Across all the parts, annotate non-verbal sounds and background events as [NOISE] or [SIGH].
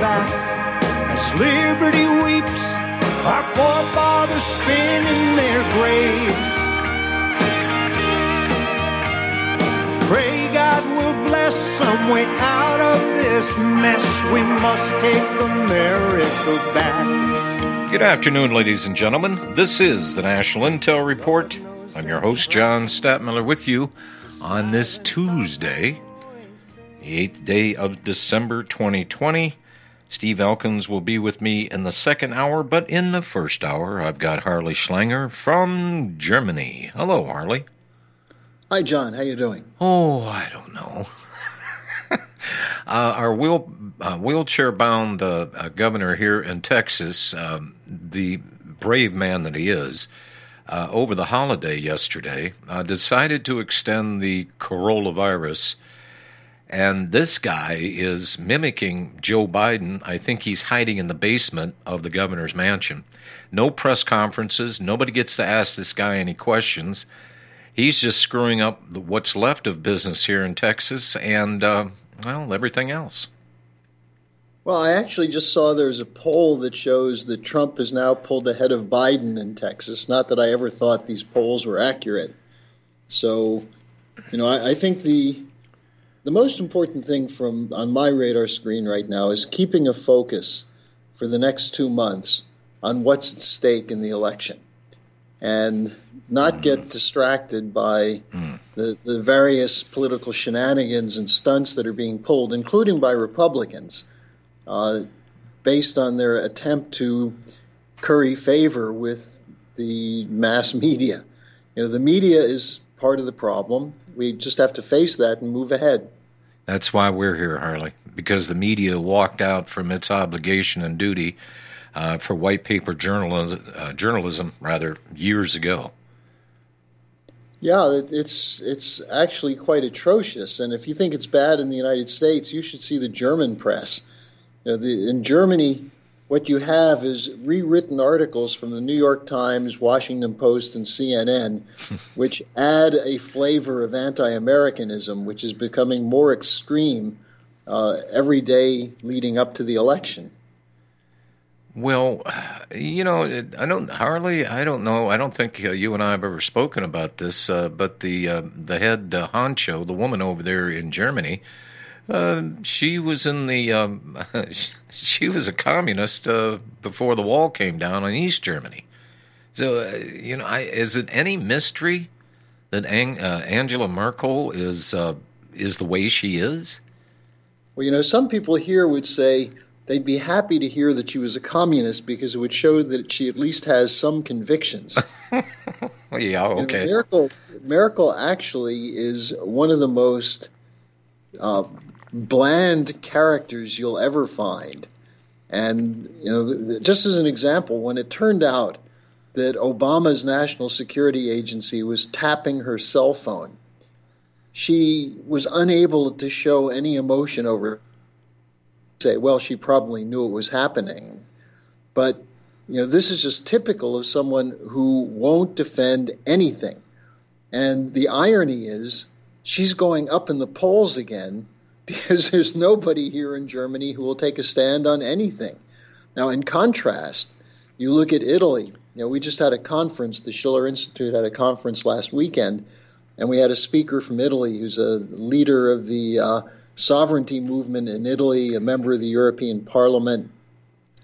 back as liberty weeps, our forefathers spin in their graves. Pray God will bless some way out of this mess. We must take back. Good afternoon, ladies and gentlemen. This is the National Intel Report. I'm your host, John Stadtmiller, with you on this Tuesday, the 8th day of December 2020. Steve Elkins will be with me in the second hour, but in the first hour, I've got Harley Schlanger from Germany. Hello, Harley. Hi, John. How you doing? Oh, I don't know. [LAUGHS] uh, our wheel, uh, wheelchair-bound uh, uh, governor here in Texas, um, the brave man that he is, uh, over the holiday yesterday, uh, decided to extend the coronavirus. And this guy is mimicking Joe Biden. I think he's hiding in the basement of the governor's mansion. No press conferences. Nobody gets to ask this guy any questions he's just screwing up what's left of business here in Texas and, uh, well, everything else. Well, I actually just saw there's a poll that shows that Trump has now pulled ahead of Biden in Texas. Not that I ever thought these polls were accurate. So, you know, I, I think the the most important thing from on my radar screen right now is keeping a focus for the next two months on what's at stake in the election, and not get distracted by Mm. the, the various political shenanigans and stunts that are being pulled, including by Republicans, uh, based on their attempt to curry favor with the mass media. You know, the media is part of the problem. We just have to face that and move ahead. That's why we're here, Harley, because the media walked out from its obligation and duty uh, for white paper journalism, uh, journalism rather years ago. Yeah, it's it's actually quite atrocious. And if you think it's bad in the United States, you should see the German press. You know, the, in Germany, what you have is rewritten articles from the New York Times, Washington Post, and CNN, [LAUGHS] which add a flavor of anti-Americanism, which is becoming more extreme uh, every day leading up to the election. Well, you know, I don't, Harley. I don't know. I don't think uh, you and I have ever spoken about this. Uh, but the uh, the head uh, honcho, the woman over there in Germany, uh, she was in the um, [LAUGHS] she was a communist uh, before the wall came down in East Germany. So, uh, you know, I, is it any mystery that Ang, uh, Angela Merkel is uh, is the way she is? Well, you know, some people here would say they'd be happy to hear that she was a communist because it would show that she at least has some convictions. Well, [LAUGHS] yeah, You know, okay. Merkel, Merkel actually is one of the most uh, bland characters you'll ever find. And, you know, just as an example, when it turned out that Obama's National Security Agency was tapping her cell phone, she was unable to show any emotion over. Say, well, she probably knew it was happening. But you know, this is just typical of someone who won't defend anything. And the irony is, she's going up in the polls again because there's nobody here in Germany who will take a stand on anything. Now, in contrast, you look at Italy. You know, we just had a conference. The Schiller Institute had a conference last weekend, and we had a speaker from Italy who's a leader of the uh, sovereignty movement in Italy, a member of the European Parliament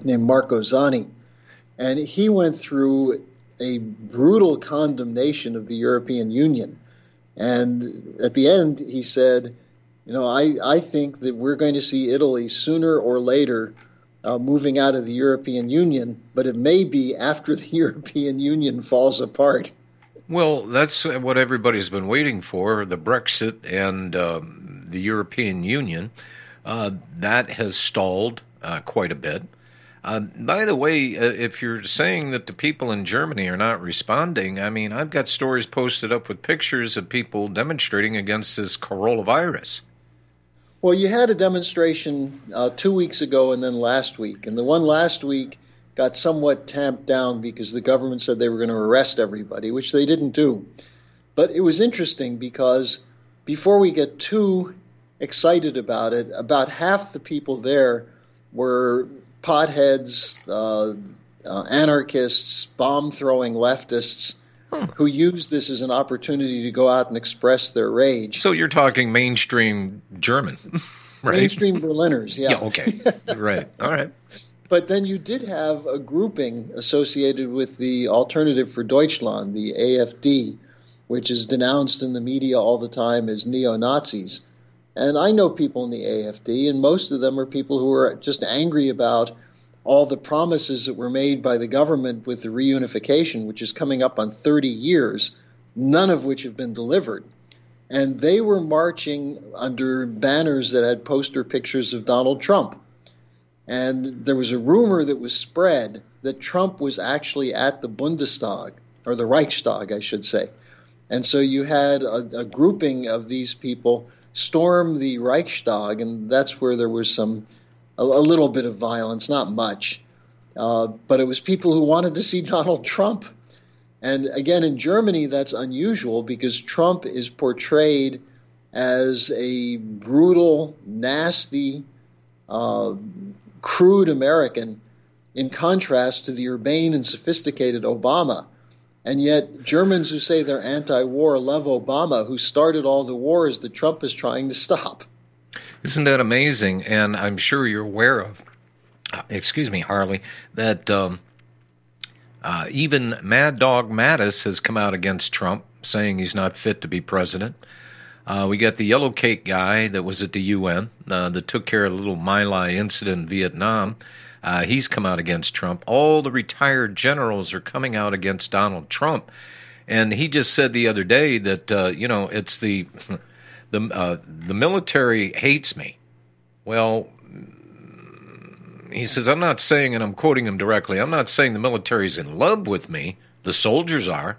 named Marco Zanni. And he went through a brutal condemnation of the European Union. And at the end, he said, You know, I, I think that we're going to see Italy sooner or later uh, moving out of the European Union, but it may be after the [LAUGHS] European Union falls apart. Well, that's what everybody's been waiting for the Brexit and um, the European Union. Uh, that has stalled uh, quite a bit. Uh, by the way, uh, if you're saying that the people in Germany are not responding, I mean, I've got stories posted up with pictures of people demonstrating against this coronavirus. Well, you had a demonstration uh, two weeks ago and then last week. And the one last week got somewhat tamped down because the government said they were going to arrest everybody, which they didn't do. But it was interesting because before we get too excited about it, about half the people there were potheads, uh, uh, anarchists, bomb throwing leftists who used this as an opportunity to go out and express their rage. So you're talking mainstream German, [LAUGHS] right? Mainstream Berliners, yeah. yeah okay. [LAUGHS] right. All right. But then you did have a grouping associated with the Alternative for Deutschland, the AFD, which is denounced in the media all the time as neo Nazis. And I know people in the AFD, and most of them are people who are just angry about all the promises that were made by the government with the reunification, which is coming up on 30 years, none of which have been delivered. And they were marching under banners that had poster pictures of Donald Trump. And there was a rumor that was spread that Trump was actually at the Bundestag, or the Reichstag, I should say. And so you had a, a grouping of these people storm the Reichstag, and that's where there was some a, a little bit of violence, not much. Uh, but it was people who wanted to see [LAUGHS] Donald Trump. And again, in Germany, that's unusual because Trump is portrayed as a brutal, nasty, uh, crude American in contrast to the urbane and sophisticated Obama. And yet, Germans who say they're anti war love Obama, who started all the wars that Trump is trying to stop. Isn't that amazing? And I'm sure you're aware of, excuse me, Harley, that um, uh, even Mad Dog Mattis has come out against Trump, saying he's not fit to be president. Uh, we got the yellow cake guy that was at the UN uh, that took care of the little My Lai incident in Vietnam. Uh, he's come out against Trump. All the retired generals are coming out against Donald Trump. And he just said the other day that, uh, you know, it's the [LAUGHS] the uh, the military hates me. Well, he says I'm not saying, and I'm quoting him directly. I'm not saying the military's in love with me. The soldiers are.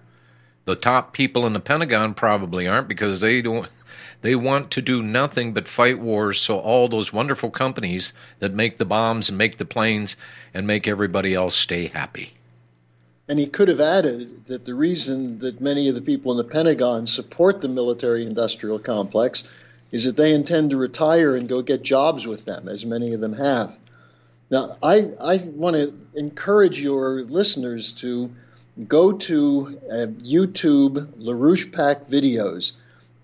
The top people in the Pentagon probably aren't because they don't. They want to do nothing but fight wars so all those wonderful companies that make the bombs and make the planes and make everybody else stay happy. And he could have added that the reason that many of the people in the Pentagon support the military industrial complex is that they intend to retire and go get jobs with them, as many of them have. Now, I, I want to encourage your listeners to go to uh, YouTube LaRouche PAC videos,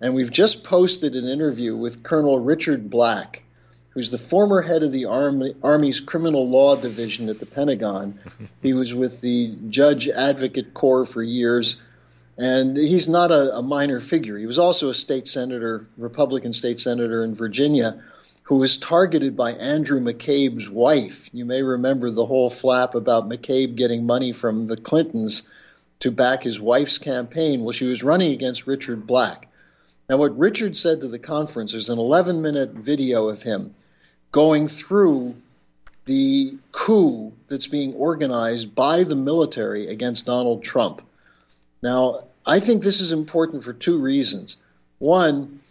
and we've just posted an interview with Colonel Richard Black who's the former head of the Army, Army's Criminal Law Division at the Pentagon. [LAUGHS] he was with the Judge Advocate Corps for years, and he's not a, a, minor figure. He was also a state senator, Republican state senator in Virginia, who was targeted by Andrew McCabe's wife. You may remember the whole flap about McCabe getting money from the Clintons to back his wife's campaign. Well, she was running against Richard Black. Now, what Richard said to the conference, is an 11 minute video of him going through the coup that's being organized by the military against Donald Trump. Now, I think this is important for two reasons. One,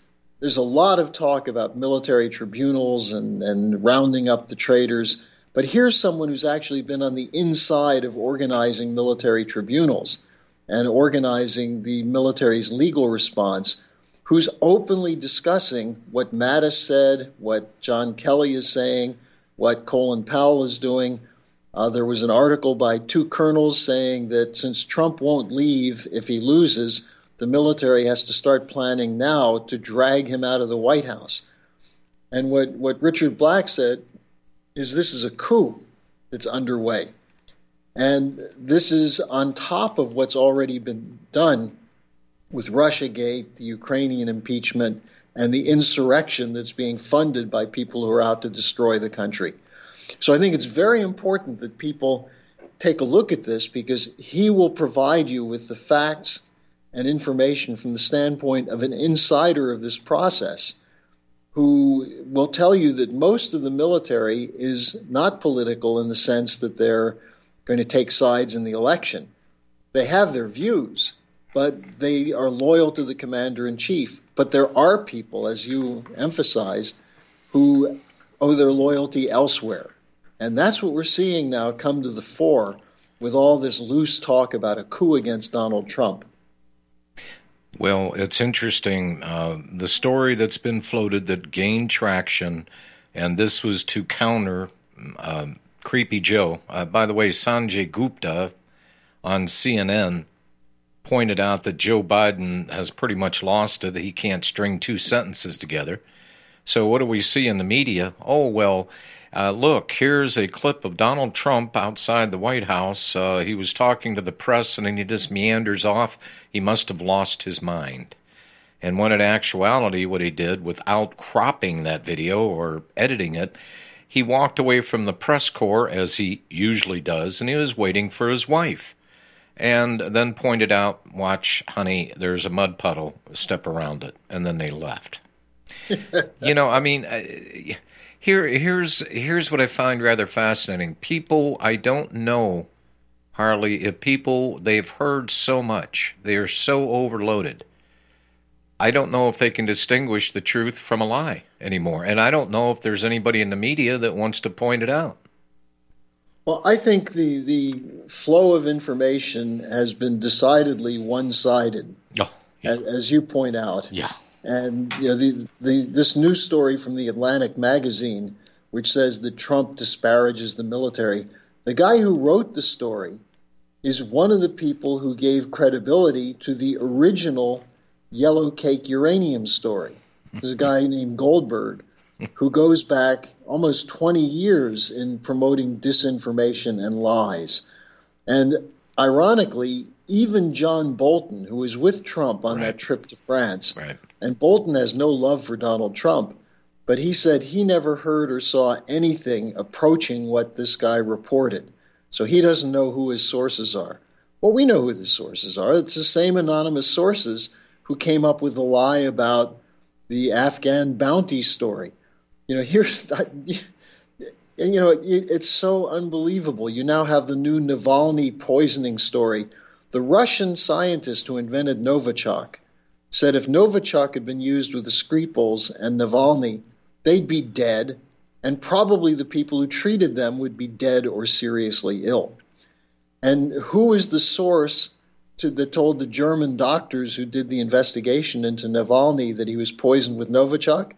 there's a lot of talk about military tribunals and, and rounding up the traitors, but here's someone who's actually been on the inside of organizing military tribunals and organizing the military's legal response who's openly discussing what Mattis said, what John Kelly is saying, what Colin Powell is doing. Uh, there was an article by two colonels saying that since Trump won't leave if he loses, the military has to start planning now to drag him out of the White House. And what, what Richard Black said is this is a coup that's underway. And this is on top of what's already been done with Russiagate, the Ukrainian impeachment, and the insurrection that's being funded by people who are out to destroy the country. So I think it's very important that people take a look at this because he will provide you with the facts and information from the standpoint of an insider of this process who will tell you that most of the military is not political in the sense that they're going to take sides in the election. They have their views, but they are loyal to the commander in chief. But there are people, as you emphasized, who owe their loyalty elsewhere. And that's what we're seeing now come to the fore with all this loose talk about a coup against Donald Trump. Well, it's interesting. Uh, the story that's been floated that gained traction, and this was to counter uh, Creepy Joe. Uh, by the way, Sanjay Gupta on CNN pointed out that Joe Biden has pretty much lost it. He can't string two sentences together. So, what do we see in the media? Oh, well, uh, look, here's a clip of Donald Trump outside the White House. Uh, he was talking to the press and then he just meanders off. He must have lost his mind. And when in actuality, what he did without cropping that video or editing it, he walked away from the press corps as he usually does, and he was waiting for his wife and then pointed out, Watch, honey, there's a mud puddle, step around it. And then they left. [LAUGHS] you know, I mean, here, here's, here's what I find rather fascinating. People, I don't know, Harley, if people, they've heard so much, they're so overloaded. I don't know if they can distinguish the truth from a lie anymore. And I don't know if there's anybody in the media that wants to point it out. Well, I think the the flow of information has been decidedly one sided, oh, yeah. as, as, you point out. Yeah. And you know the, the this news story from the Atlantic magazine, which says that Trump disparages the military. The guy who wrote the story is one of the people who gave credibility to the original yellow cake uranium story. There's a guy named Goldberg who goes back almost 20 years in promoting disinformation and lies. And ironically, even John Bolton, who was with Trump on right. that trip to France, right. and Bolton has no love for Donald Trump, but he said he never heard or saw anything approaching what this guy reported. So he doesn't know who his sources are. Well, we know who the sources are. It's the same anonymous sources who came up with the lie about the Afghan bounty story you know, here's [LAUGHS] that. you know, it's so unbelievable. You now have the new Navalny poisoning story. The Russian scientist who invented Novichok said if Novichok had been used with the Skripals and Navalny, they'd be dead, and probably the people who treated them would be dead or seriously ill. And who is the source to, that told the German doctors who did the investigation into Navalny that he was poisoned with Novichok?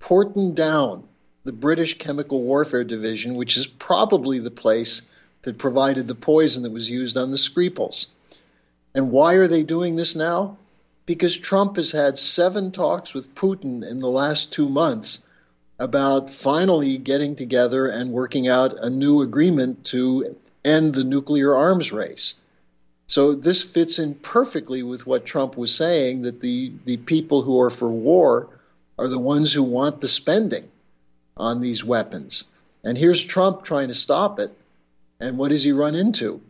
Porton Down, the British Chemical Warfare Division, which is probably the place that provided the poison that was used on the Skripals. And why are they doing this now? Because Trump has had seven talks with Putin in the last two months about finally getting together and working out a new agreement to end the nuclear arms race. So this fits in perfectly with what Trump was saying that the, the people who are for war are the ones who want the spending on these weapons. And here's Trump trying to stop it. And what does he run into?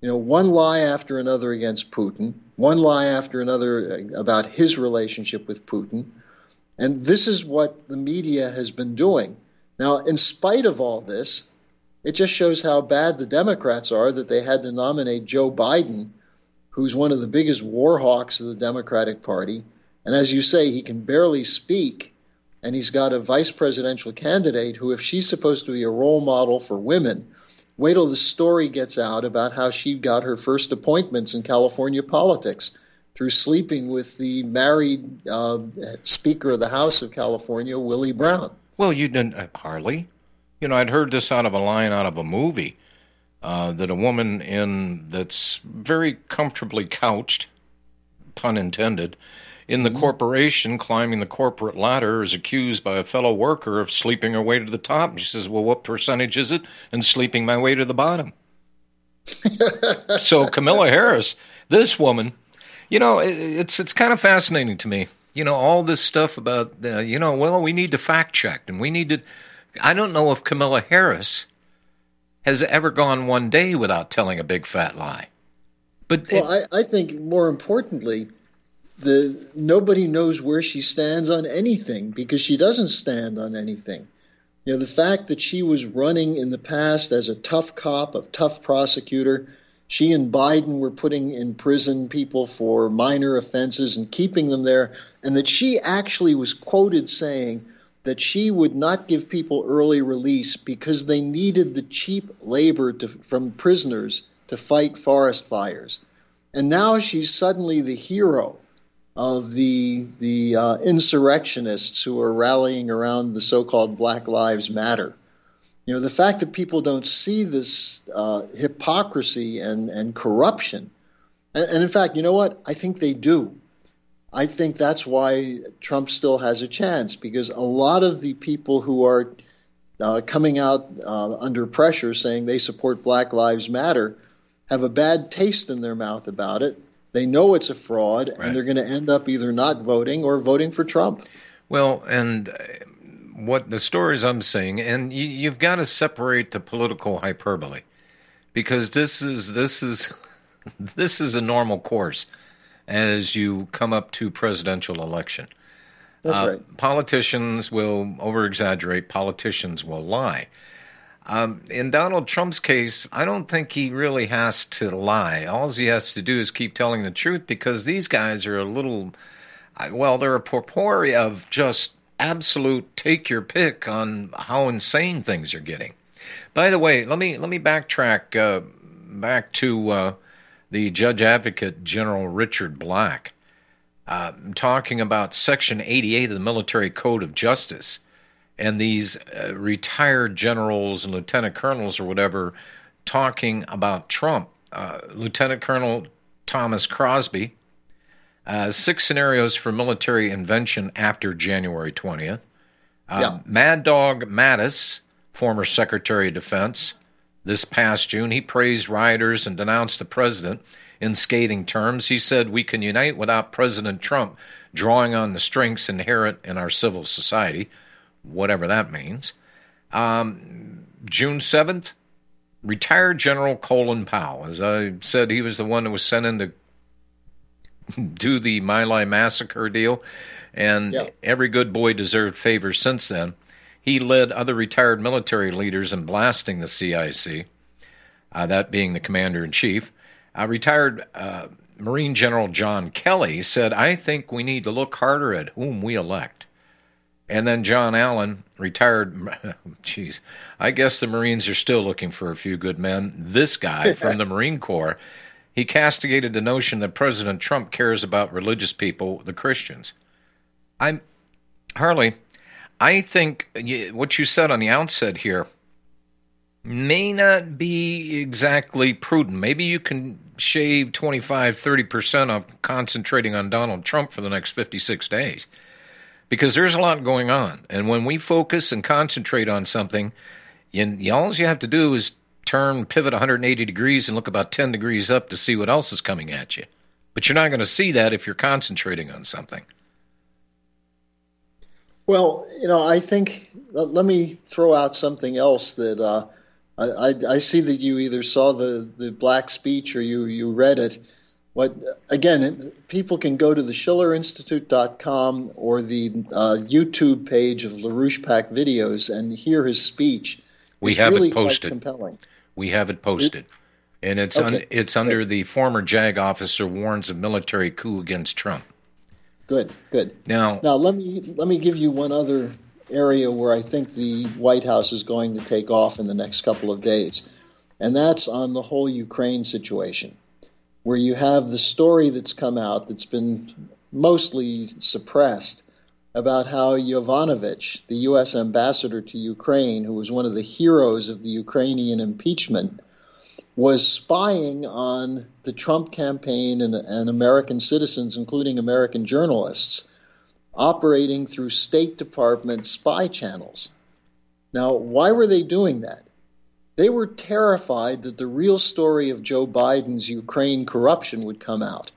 You know, one lie after another against Putin, one lie after another about his relationship with Putin. And this is what the media has been doing. Now, in spite of all this, it just shows how bad the Democrats are that they had to nominate Joe Biden, who's one of the biggest war hawks of the Democratic Party, and as you say, he can barely speak. And he's got a vice presidential candidate who, if she's supposed to be a role model for women, wait till the story gets out about how she got her first appointments in California politics through sleeping with the married uh, Speaker of the House of California, Willie Brown. Well, you didn't, uh, Harley. You know, I'd heard this out of a line out of a movie uh, that a woman in that's very comfortably couched, pun intended, in the mm-hmm. corporation, climbing the corporate ladder, is accused by a fellow worker of sleeping her way to the top. And she says, Well, what percentage is it? And sleeping my way to the bottom. [LAUGHS] so Camilla Harris, this woman, you know, it's it's kind of fascinating to me. You know, all this stuff about, uh, you know, well, we need to fact check and we need to. I don't know if Camilla Harris has ever gone one day without telling a big fat lie. But well, it, I, I think more importantly, the nobody knows where she stands on anything because she doesn't stand on anything. You know, the fact that she was running in the past as a tough cop, a tough prosecutor, she and Biden were putting in prison people for minor offenses and keeping them there, and that she actually was quoted saying that she would not give people early release because they needed the cheap labor to, from prisoners to fight forest fires. And now she's suddenly the hero of the the uh, insurrectionists who are rallying around the so-called Black Lives Matter. You know, the fact that people don't see this uh, hypocrisy and, and corruption, and, and in fact, you know what? I think they do. I think that's why Trump still has a chance because a lot of the people who are uh, coming out uh, under pressure saying they support Black Lives Matter have a bad taste in their mouth about it. They know it's a fraud, right. and they're going to end up either not voting or voting for Trump. Well, and uh, what the stories I'm seeing, and you, you've got to separate the political hyperbole because this is this is [LAUGHS] this is a normal course as you come up to presidential election. That's uh, right. Politicians will over exaggerate. Politicians will lie. Um, in Donald Trump's case, I don't think he really has to lie. All he has to do is keep telling the truth because these guys are a little, well, they're a potpourri of just absolute take your pick on how insane things are getting. By the way, let me let me backtrack uh, back to uh, the Judge Advocate General Richard Black uh, talking about Section 88 of the Military Code of Justice and these uh, retired generals and lieutenant colonels or whatever talking about Trump. Uh, lieutenant Colonel Thomas Crosby, uh, six scenarios for military invention after January 20th. Uh, yeah. Mad Dog Mattis, former Secretary of Defense, this past June, he praised rioters and denounced the president in scathing terms. He said, We can unite without President Trump drawing on the strengths inherent in our civil society whatever that means. Um, June 7th, retired General Colin Powell. As I said, he was the one that was sent in to [LAUGHS] do the My Lai massacre deal, and yeah. every good boy deserved favors since then. He led other retired military leaders in blasting the CIC, uh, that being the commander in chief. Uh, retired uh, Marine General John Kelly said, I think we need to look harder at whom we elect. And then John Allen, retired. [LAUGHS] Jeez, I guess the Marines are still looking for a few good men. This guy [LAUGHS] from the Marine Corps, he castigated the notion that President Trump cares about religious people, the Christians. I'm Harley. I think what you said on the outset here may not be exactly prudent. Maybe you can shave 25, 30% off concentrating on Donald Trump for the next 56 days because there's a lot going on. And when we focus and concentrate on something, you, all you have to do is turn, pivot 180 degrees and look about 10 degrees up to see what else is coming at you. But you're not going to see that if you're concentrating on something. Well, you know, I think, let me throw out something else that uh, I, I, see that you either saw the, the black speech or you, you read it. What again? People can go to the SchillerInstitute.com or the uh, YouTube page of LaRouche PAC videos and hear his speech. We it's have really it posted. compelling. We have it posted, and it's okay. un, it's under good. the former JAG officer warns of military coup against Trump. Good, good. Now, now let me let me give you one other area where I think the White House is going to take off in the next couple of days, and that's on the whole Ukraine situation where you have the story that's come out that's been mostly suppressed about how Yovanovitch, the U.S. ambassador to Ukraine, who was one of the heroes of the Ukrainian impeachment, was spying on the Trump campaign and, and American citizens, including American journalists, operating through State Department spy channels. Now, why were they doing that? They were terrified that the real story of Joe Biden's Ukraine corruption would come out.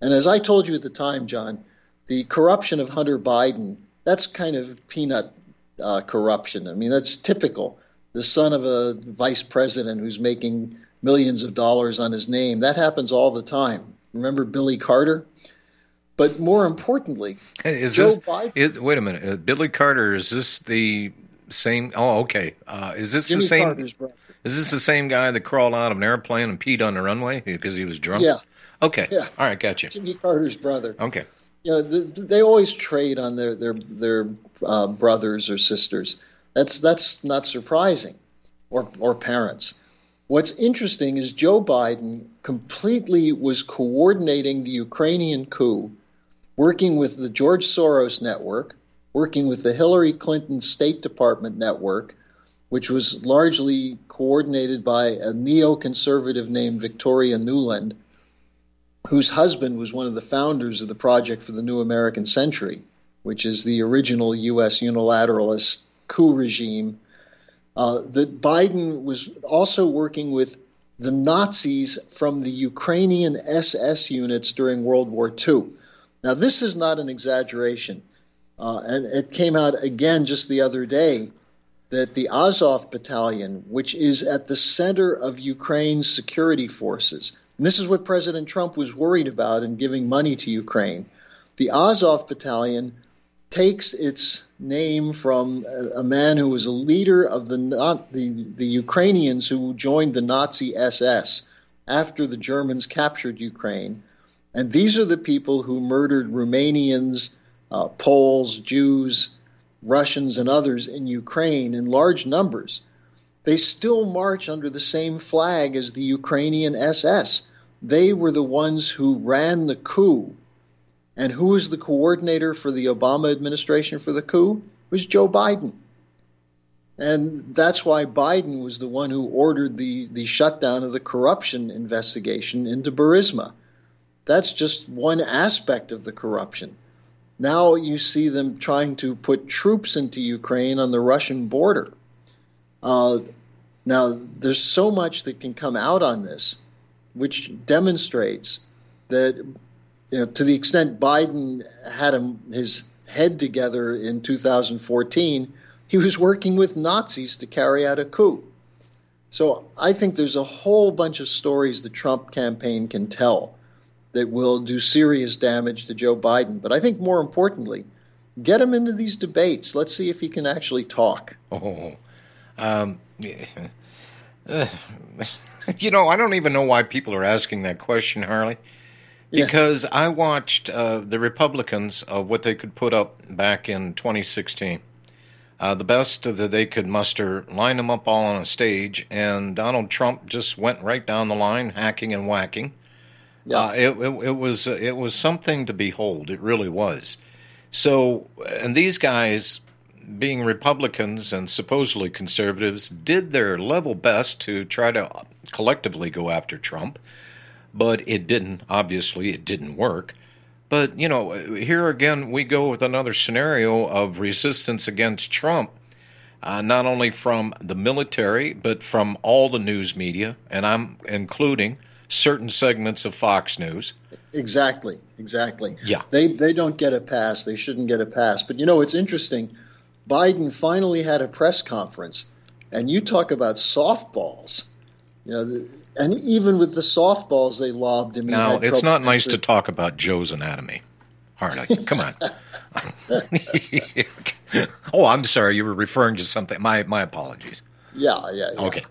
And as I told you at the time, John, the corruption of Hunter Biden, that's kind of peanut uh, corruption. I mean, that's typical. The son of a vice president who's making millions of dollars on his name. That happens all the time. Remember Billy Carter? But more importantly, is Joe this, Biden. it, wait a minute. Uh, Billy Carter, is this the same? Oh, okay. Uh, is this Jimmy the same? Is this the same guy that crawled out of an airplane and peed on the runway because he was drunk? Yeah, Okay. Yeah. All right. Got you. Jimmy Carter's brother. Okay. You know, th they always trade on their their their uh, brothers or sisters. That's that's not surprising, or or parents. What's interesting is Joe Biden completely was coordinating the Ukrainian coup, working with the George Soros network, working with the Hillary Clinton State Department network, which was largely coordinated by a neoconservative named Victoria Nuland, whose husband was one of the founders of the Project for the New American Century, which is the original U.S. unilateralist coup regime. Uh, that Biden was also working with the Nazis from the Ukrainian SS units during World War II. Now, this is not an exaggeration. Uh, and it came out again just the other day that the Azov battalion, which is at the center of Ukraine's security forces, and this is what President Trump was worried about in giving money to Ukraine. The Azov battalion takes its name from a, a man who was a leader of the, the the Ukrainians who joined the Nazi SS after the Germans captured Ukraine, and these are the people who murdered Romanians, uh, Poles, Jews, Russians, and others in Ukraine in large numbers. They still march under the same flag as the Ukrainian SS. They were the ones who ran the coup. And who was the coordinator for the Obama administration for the coup? It was Joe Biden. And that's why Biden was the one who ordered the, the shutdown of the corruption investigation into Burisma. That's just one aspect of the corruption. Now you see them trying to put troops into Ukraine on the Russian border. Uh, now, there's so much that can come out on this, which demonstrates that, you know, to the extent Biden had him, his head together in 2014, he was working with Nazis to carry out a coup. So I think there's a whole bunch of stories the Trump campaign can tell that will do serious damage to Joe Biden. But I think more importantly, get him into these debates. Let's see if he can actually talk. Oh, um, uh, [LAUGHS] you know, I don't even know why people are asking that question, Harley. Yeah. Because I watched uh, the Republicans of what they could put up back in 2016. Uh, the best that they could muster, line them up all on a stage, and Donald Trump just went right down the line, hacking and whacking. Yeah. Uh, it, it, it was it was something to behold. It really was. So, and these guys, being Republicans and supposedly conservatives, did their level best to try to collectively go after Trump, but it didn't. Obviously, it didn't work. But you know, here again we go with another scenario of resistance against Trump. Uh, not only from the military, but from all the news media, and I'm including certain segments of Fox News. Exactly, exactly. Yeah. They they don't get a pass. They shouldn't get a pass. But you know, it's interesting. Biden finally had a press conference, and you talk about softballs. You know, and even with the softballs they lobbed him. Now, it's not nice to talk about Joe's anatomy. Harley, come on. [LAUGHS] [LAUGHS] oh, I'm sorry. You were referring to something. My my apologies. Yeah, yeah, yeah. Okay.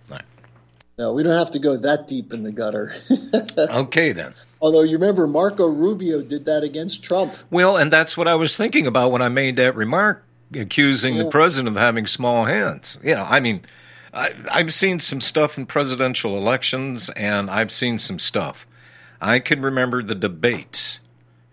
No, we don't have to go that deep in the gutter. [LAUGHS] Okay then. Although you remember Marco Rubio did that against Trump. Well, and that's what I was thinking about when I made that remark, accusing the president of having small hands. You know, I mean, I, I've seen some stuff in presidential elections, and I've seen some stuff. I can remember the debates.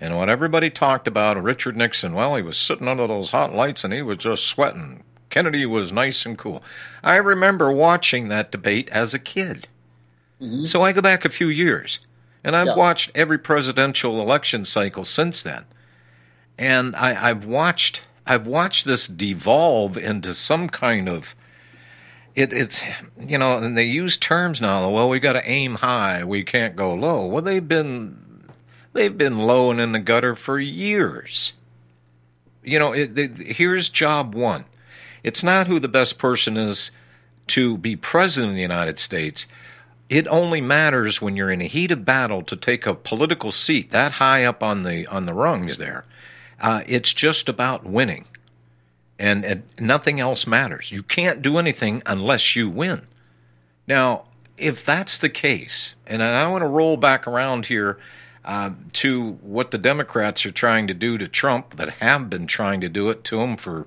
And what everybody talked about, Richard Nixon, well, he was sitting under those hot lights and he was just sweating. Kennedy was nice and cool. I remember watching that debate as a kid. Mm-hmm. So I go back a few years, and I've yeah. watched every presidential election cycle since then, and I, I've watched I've watched this devolve into some kind of it, it's you know, and they use terms now. Well, we got to aim high. We can't go low. Well, they've been they've been low and in the gutter for years. You know, it, it, here's job one. It's not who the best person is to be president of the United States. It only matters when you're in a heat of battle to take a political seat that high up on the on the rungs there. Uh, it's just about winning and, and nothing else matters. You can't do anything unless you win. Now, if that's the case, and I want to roll back around here uh, to what the Democrats are trying to do to Trump, that have been trying to do it to him for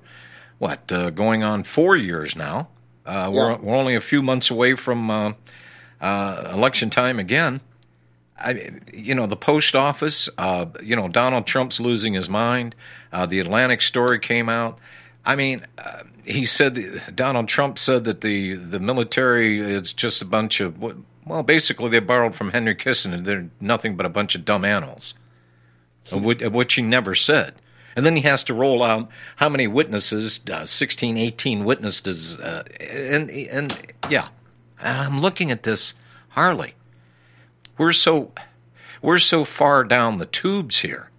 what uh, going on four years now. Uh, yeah. we're, we're only a few months away from uh, uh, election time again. I, you know, the post office. Uh, you know, Donald Trump's losing his mind. the Atlantic story came out. I mean, uh, he said Donald Trump said that the the military is just a bunch of well, basically they borrowed from Henry Kissinger. They're nothing but a bunch of dumb animals, which he never said. And then he has to roll out how many witnesses, uh, 16, 18 witnesses, uh, and and yeah, I'm looking at this, Harley. We're so we're so far down the tubes here.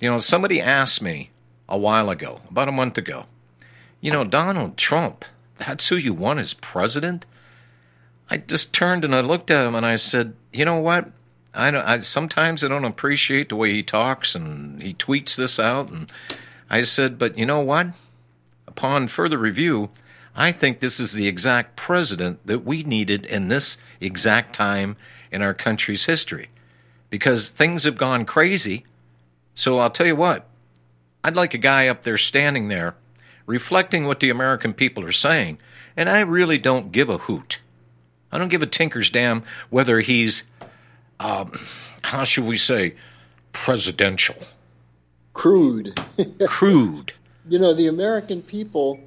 You know, somebody asked me a while ago, about a month ago. You know, Donald Trump, that's who you want as president? I just turned and I looked at him and I said, you know what? I, don't, I sometimes I don't appreciate the way he talks and he tweets this out and I said, but you know what? Upon further review, I think this is the exact president that we needed in this exact time in our country's history because things have gone crazy. So I'll tell you what, I'd like a guy up there standing there reflecting what the American people are saying, and I really don't give a hoot. I don't give a tinker's damn whether he's, um, how should we say, presidential. Crude. [LAUGHS] Crude. You know, the American people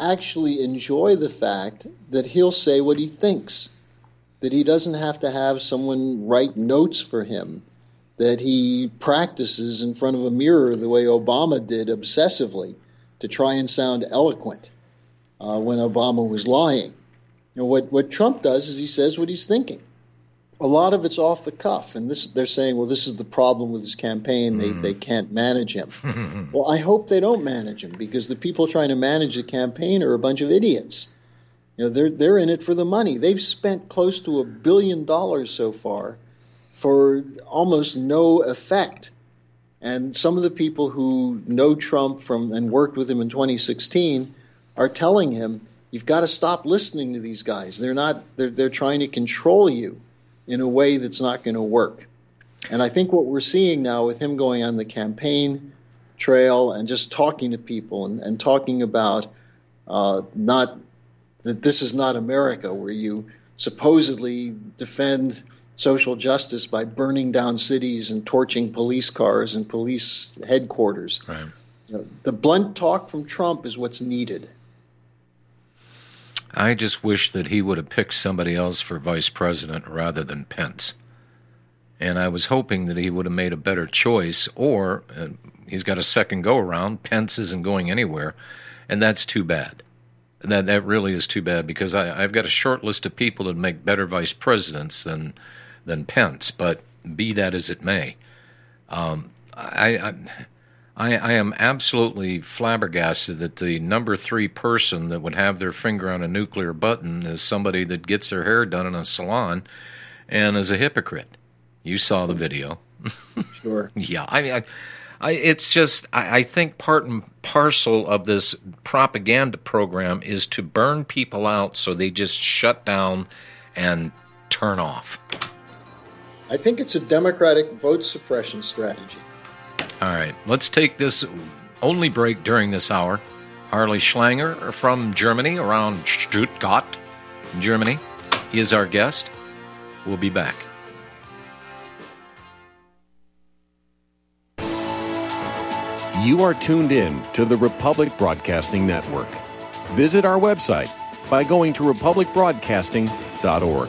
actually enjoy the fact that he'll say what he thinks, that he doesn't have to have someone write notes for him that he practices in front of a mirror the way Obama did obsessively to try and sound eloquent uh, when Obama was lying. You know, what, what Trump does is he says what he's thinking. A lot of it's off the cuff, and this they're saying, well, this is the problem with his campaign. They, mm. they can't manage him. [LAUGHS] well, I hope they don't manage him because the people trying to manage the campaign are a bunch of idiots. You know, they're they're in it for the money. They've spent close to a billion dollars so far for almost no effect. And some of the people who know Trump from and worked with him in 2016 are telling him, "You've got to stop listening to these guys. They're not. They're they're trying to control you in a way that's not going to work." And I think what we're seeing now with him going on the campaign trail and just talking to people and, and talking about uh, not that this is not America, where you supposedly defend social justice by burning down cities and torching police cars and police headquarters. Right. You know, the blunt talk from Trump is what's needed. I just wish that he would have picked somebody else for vice president rather than Pence. And I was hoping that he would have made a better choice, or uh, he's got a second go around. Pence isn't going anywhere, and that's too bad. That that really is too bad because I, I've got a short list of people that make better vice presidents than than Pence. But be that as it may, um, I, I, I am absolutely flabbergasted that the number three person that would have their finger on a nuclear button is somebody that gets their hair done in a salon and is a hypocrite. You saw the video. [LAUGHS] Sure. yeah, I mean, I, I, it's just I, I think part and parcel of this propaganda program is to burn people out so they just shut down and turn off. I think it's a Democratic vote suppression strategy. All right, let's take this only break during this hour. Harley Schlanger from Germany, around Stuttgart, Germany. He is our guest. We'll be back. You are tuned in to the Republic Broadcasting Network. Visit our website by going to republicbroadcasting.org.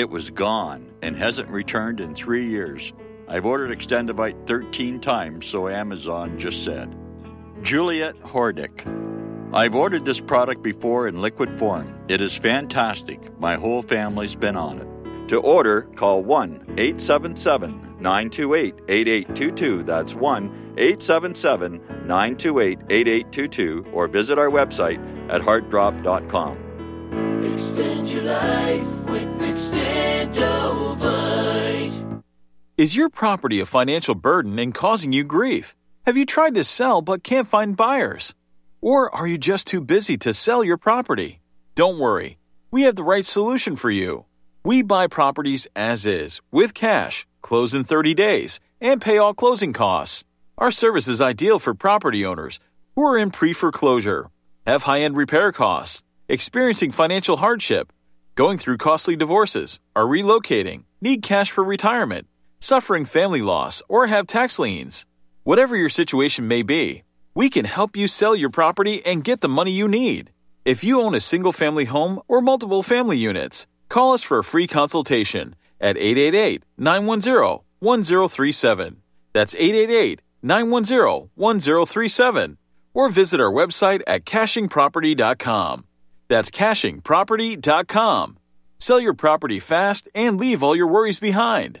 it was gone and hasn't returned in three years. I've ordered Extendovite 13 times, so Amazon just said. Juliet Hordick. I've ordered this product before in liquid form. It is fantastic. My whole family's been on it. To order, call 1 877 928 8822. That's 1 877 928 8822 or visit our website at heartdrop.com. Extend your life with Extendovite. Is your property a financial burden and causing you grief? Have you tried to sell but can't find buyers? Or are you just too busy to sell your property? Don't worry, we have the right solution for you. We buy properties as is, with cash, close in 30 days, and pay all closing costs. Our service is ideal for property owners who are in pre foreclosure, have high end repair costs, experiencing financial hardship, going through costly divorces, are relocating, need cash for retirement, suffering family loss, or have tax liens. Whatever your situation may be, we can help you sell your property and get the money you need. If you own a single family home or multiple family units, call us for a free consultation at 888 910 1037. That's 888 910 1037. Or visit our website at cachingproperty.com. That's cachingproperty.com. Sell your property fast and leave all your worries behind.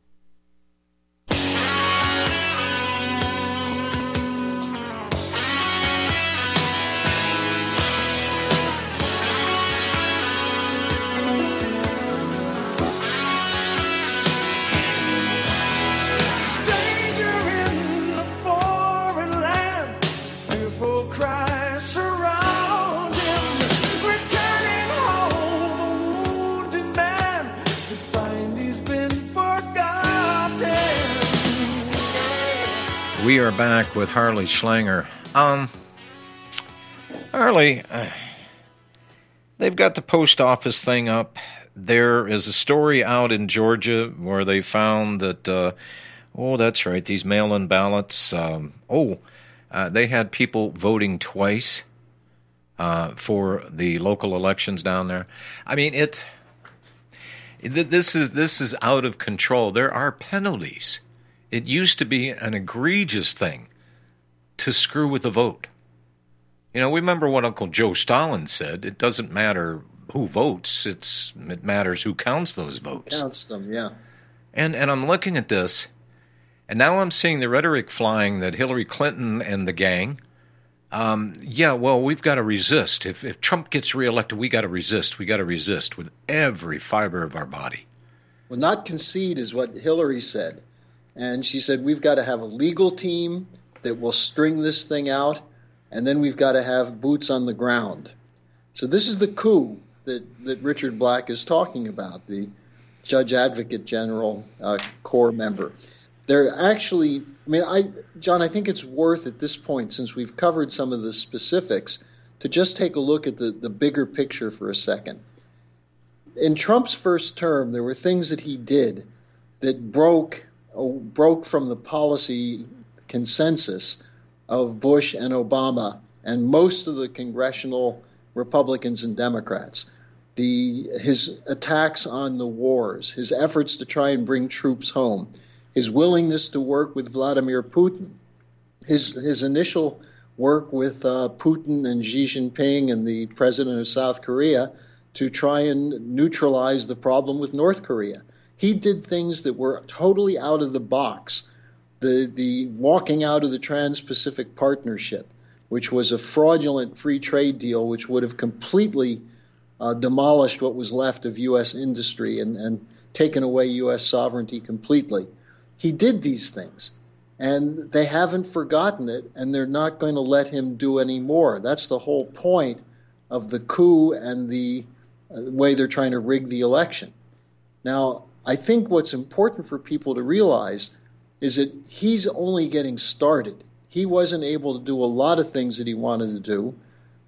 We are back with Harley Schlanger. Um, Harley, uh, they've got the post office thing up. There is a story out in Georgia where they found that, uh, oh, that's right, these mail in ballots. Um, oh, uh, they had people voting twice uh, for the local elections down there. I mean, it. This is this is out of control. There are penalties. It used to be an egregious thing to screw with the vote. You know, we remember what Uncle Joe Stalin said. It doesn't matter who votes; it's it matters who counts those votes. Counts them, yeah. And and I'm looking at this, and now I'm seeing the rhetoric flying that Hillary Clinton and the gang. Um, yeah, well, we've got to resist. If if Trump gets reelected, we got to resist. We got to resist with every fiber of our body. Well, not concede is what Hillary said. And she said, we've got to have a legal team that will string this thing out, and then we've got to have boots on the ground. So this is the coup that, that Richard Black is talking about, the Judge Advocate General uh, Corps member. They're actually, I mean, I, John, I think it's worth at this point, since we've covered some of the specifics, to just take a look at the, the bigger picture for a second. In Trump's first term, there were things that he did that broke broke from the policy consensus of Bush and Obama and most of the congressional Republicans and Democrats. The, his attacks on the wars, his efforts to try and bring troops home, his willingness to work with Vladimir Putin, his, his initial work with uh, Putin and Xi Jinping and the president of South Korea to try and neutralize the problem with North Korea. He did things that were totally out of the box. The, the walking out of the Trans Pacific Partnership, which was a fraudulent free trade deal, which would have completely uh, demolished what was left of U.S. industry and, and taken away U.S. sovereignty completely. He did these things and they haven't forgotten it, and they're not going to let him do any more. That's the whole point of the coup and the uh, way they're trying to rig the election. Now, I think what's important for people to realize is that he's only getting started. He wasn't able to do a lot of things that he wanted to do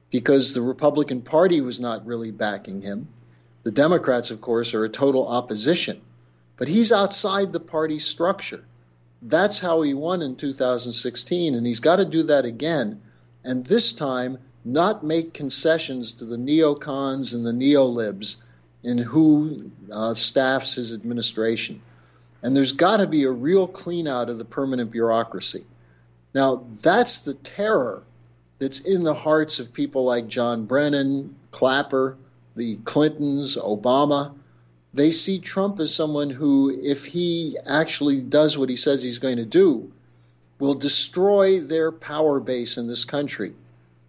because the Republican Party was not really backing him. The Democrats, of course, are a total opposition. But he's outside the party structure. That's how he won in 2016, and he's got to do that again. And this time, not make concessions to the neocons and the neolibs in who uh, staffs his administration. And there's got to be a real clean out of the permanent bureaucracy. Now, that's the terror that's in the hearts of people like John Brennan, Clapper, the Clintons, Obama they see Trump as someone who, if he actually does what he says he's going to do, will destroy their power base in this country,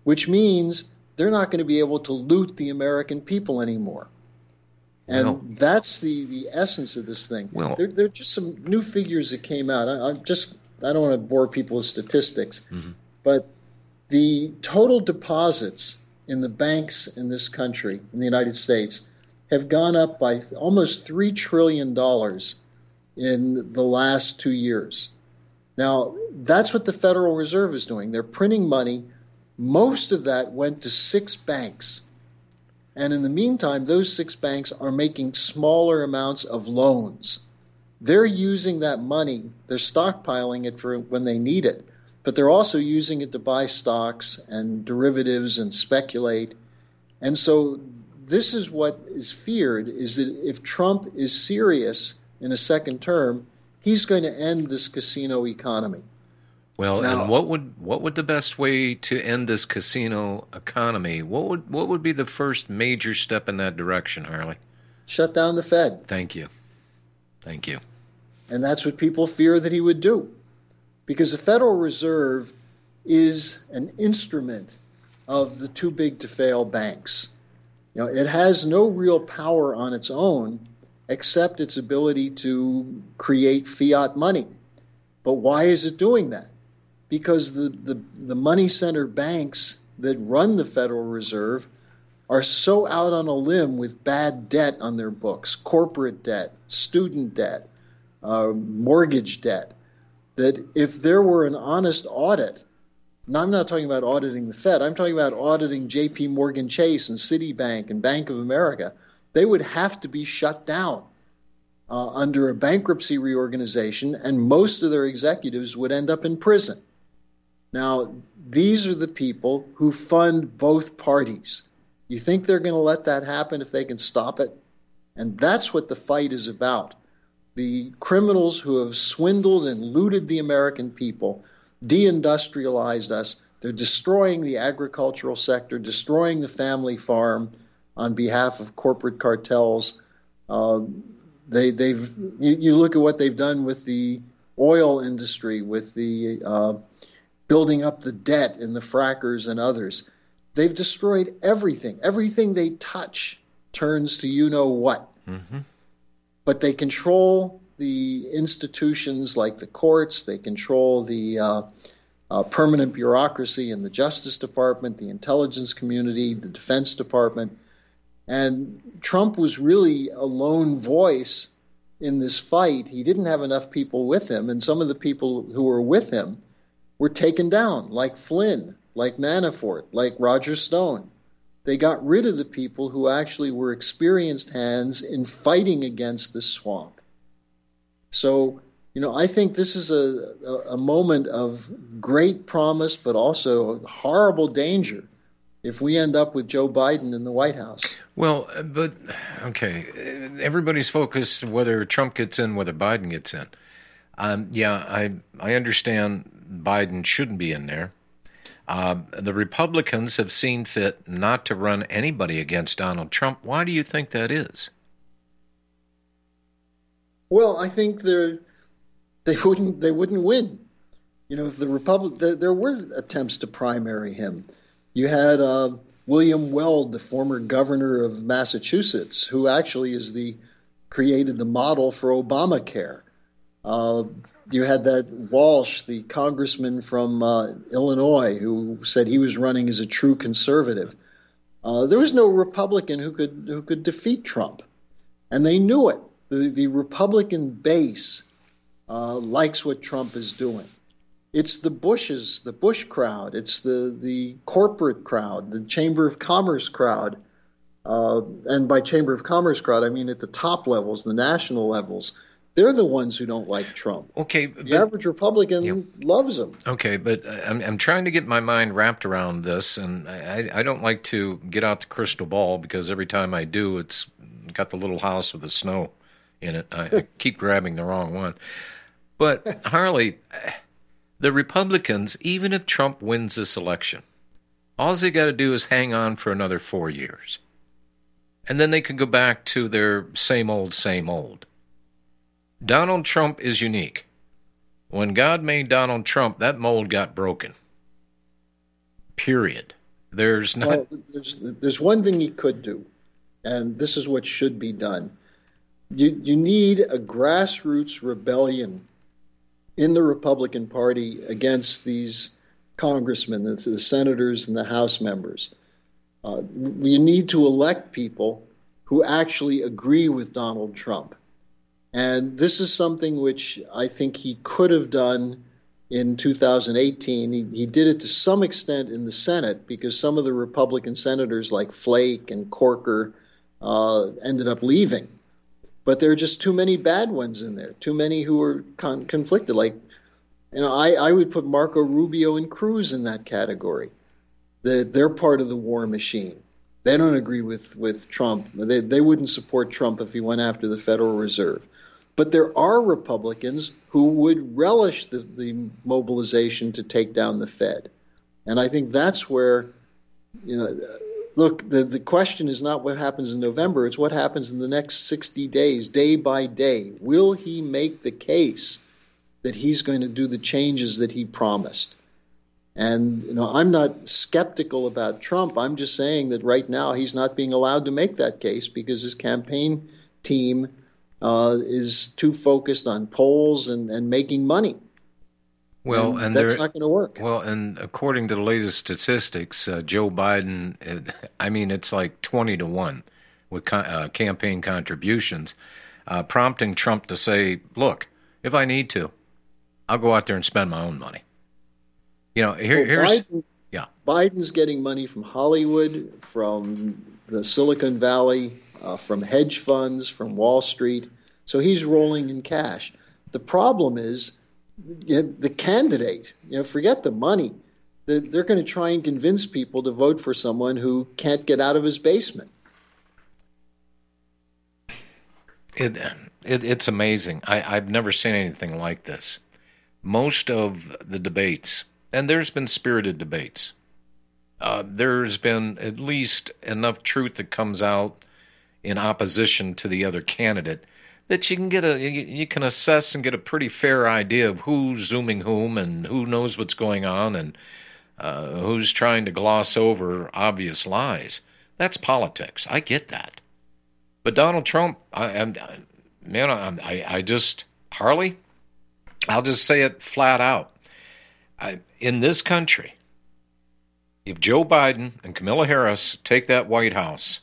which means they're not going to be able to loot the American people anymore. And well, that's the, the essence of this thing. Well, there, there, are just some new figures that came out. I, I just I don't want to bore people with statistics, mm-hmm. but the total deposits in the banks in this country, in the United States, have gone up by almost $3 trillion in the last two years. Now, that's what the Federal Reserve is doing. They're printing money. Most of that went to six banks. And in the meantime, those six banks are making smaller amounts of loans. They're using that money, they're stockpiling it for when they need it, but they're also using it to buy stocks and derivatives and speculate. And so this is what is feared is that if Trump is serious in a second term, he's going to end this casino economy. Well, now, and what would what would the best way to end this casino economy? What would what would be the first major step in that direction, Harley? Shut down the Fed. Thank you. Thank you. And that's what people fear that he would do. Because the Federal Reserve is an instrument of the too big to fail banks. You know, it has no real power on its own except its ability to create fiat money. But why is it doing that? Because the, the, the money center banks that run the Federal Reserve are so out on a limb with bad debt on their books corporate debt, student debt, uh, mortgage debt that if there were an honest audit now, I'm not talking about auditing the Fed. I'm talking about auditing J.P. Morgan Chase and Citibank and Bank of America. They would have to be shut down uh, under a bankruptcy reorganization, and most of their executives would end up in prison. Now, these are the people who fund both parties. You think they're going to let that happen if they can stop it? And that's what the fight is about. The criminals who have swindled and looted the American people deindustrialized us. They're destroying the agricultural sector, destroying the family farm on behalf of corporate cartels. Uh, they, they've you, you, look at what they've done with the oil industry, with the uh, building up the debt in the frackers and others. They've destroyed everything. Everything they touch turns to you know what. Mm-hmm. But they control the institutions like the courts, they control the uh, uh, permanent bureaucracy in the Justice Department, the intelligence community, the Defense Department. And Trump was really a lone voice in this fight. He didn't have enough people with him, and some of the people who were with him were taken down, like Flynn, like Manafort, like Roger Stone. They got rid of the people who actually were experienced hands in fighting against this swamp. So you know, I think this is a, a, a moment of great promise, but also horrible danger if we end up with Joe Biden in the White House. Well, but okay, everybody's focused whether Trump gets in, whether Biden gets in. Um, yeah, I I understand Biden shouldn't be in there. Uh, the Republicans have seen fit not to run anybody against Donald Trump. Why do you think that is? Well, I think they're they wouldn't they wouldn't win. You know, the Republic there, there were attempts to primary him. You had uh, William Weld, the former governor of Massachusetts, who actually is the created the model for Obamacare. Uh, you had that Walsh, the congressman from uh, Illinois, who said he was running as a true conservative. Uh, there was no Republican who could who could defeat Trump, and they knew it. The, the Republican base uh, likes what Trump is doing. It's the Bushes, the Bush crowd. It's the the corporate crowd, the Chamber of Commerce crowd. Uh, and by Chamber of Commerce crowd, I mean at the top levels, the national levels. They're the ones who don't like Trump. Okay, the but, average Republican yeah. loves him. Okay, but I'm I'm trying to get my mind wrapped around this, and I I don't like to get out the crystal ball because every time I do, it's got the little house with the snow in it. I, I [LAUGHS] keep grabbing the wrong one. But Harley, the Republicans, even if Trump wins this election, all they got to do is hang on for another four years. And then they can go back to their same old, same old. Donald Trump is unique. When God made Donald Trump, that mold got broken. Period. There's not. Well, there's, there's one thing he could do, and this is what should be done. You, you need a grassroots rebellion in the Republican Party against these congressmen, the, the senators, and the House members. Uh, you need to elect people who actually agree with Donald Trump. And this is something which I think he could have done in 2018. He, he, did it to some extent in the Senate because some of the Republican senators, like Flake and Corker, uh, ended up leaving but there are just too many bad ones in there. Too many who are con- conflicted. Like, you know, I, I would put Marco Rubio and Cruz in that category. That they're part of the war machine. They don't agree with with Trump. They they wouldn't support Trump if he went after the Federal Reserve. But there are Republicans who would relish the, the mobilization to take down the Fed, and I think that's where, you know look, the, the question is not what happens in November, it's what happens in the next 60 days, day by day. Will he make the case that he's going to do the changes that he promised? And you know, I'm not skeptical about Trump. I'm just saying that right now he's not being allowed to make that case because his campaign team uh, is too focused on polls and, and making money. Well, and, and that's not going to work. Well, and according to the latest statistics, uh, Joe Biden, I mean, it's like 20 to 1 with uh, campaign contributions, uh, prompting Trump to say, look, if I need to, I'll go out there and spend my own money. You know, here, well, here's. Biden, yeah. Biden's getting money from Hollywood, from the Silicon Valley, uh, from hedge funds, from Wall Street. So he's rolling in cash. The problem is the candidate. You know, forget the money. They're going to try and convince people to vote for someone who can't get out of his basement. It, it it's amazing. I, I've never seen anything like this. Most of the debates, and there's been spirited debates. Uh, there's been at least enough truth that comes out in opposition to the other candidate that you can get a you, can assess and get a pretty fair idea of who's zooming whom and who knows what's going on and uh, who's trying to gloss over obvious lies. That's politics. I get that. But Donald Trump, I, am man, I, I just Harley, I'll just say it flat out. I, in this country, if Joe Biden and Kamala Harris take that White House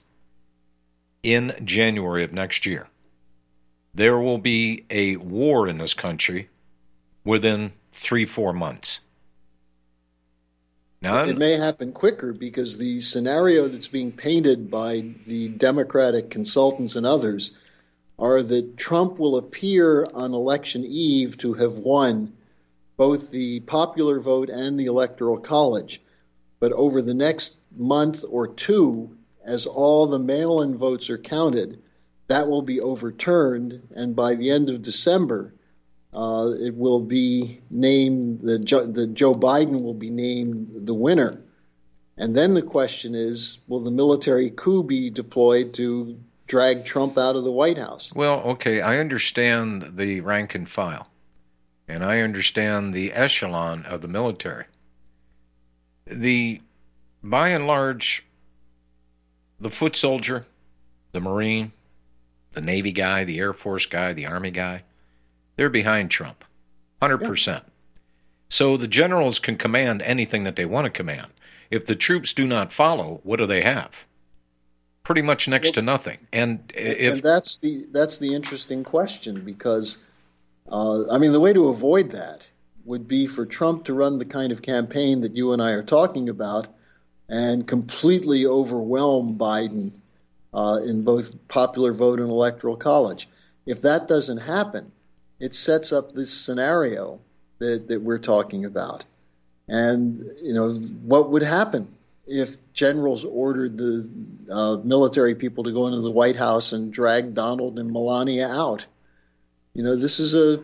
in January of next year, there will be a war in this country within three, four months. Now, it may happen quicker because the scenario that's being painted by the Democratic consultants and others are that Trump will appear on election eve to have won both the popular vote and the electoral college. But over the next month or two, as all the mail in votes are counted, that will be overturned, and by the end of December, uh, it will be named the Joe, the Joe Biden will be named the winner. And then the question is, will the military coup be deployed to drag Trump out of the White House? Well, okay, I understand the rank and file, and I understand the echelon of the military. The, by and large, the foot soldier, the Marine, the Navy guy, the Air Force guy, the Army guy, they're behind Trump, 100%. Yeah. So the generals can command anything that they want to command. If the troops do not follow, what do they have? Pretty much next well, to nothing. And if and that's the that's the interesting question because uh, I mean the way to avoid that would be for Trump to run the kind of campaign that you and I are talking about and completely overwhelm Biden uh, in both popular vote and electoral college. If that doesn't happen, it sets up this scenario that, that we're talking about. And, you know, what would happen if generals ordered the uh, military people to go into the White House and drag Donald and Melania out? You know, this is a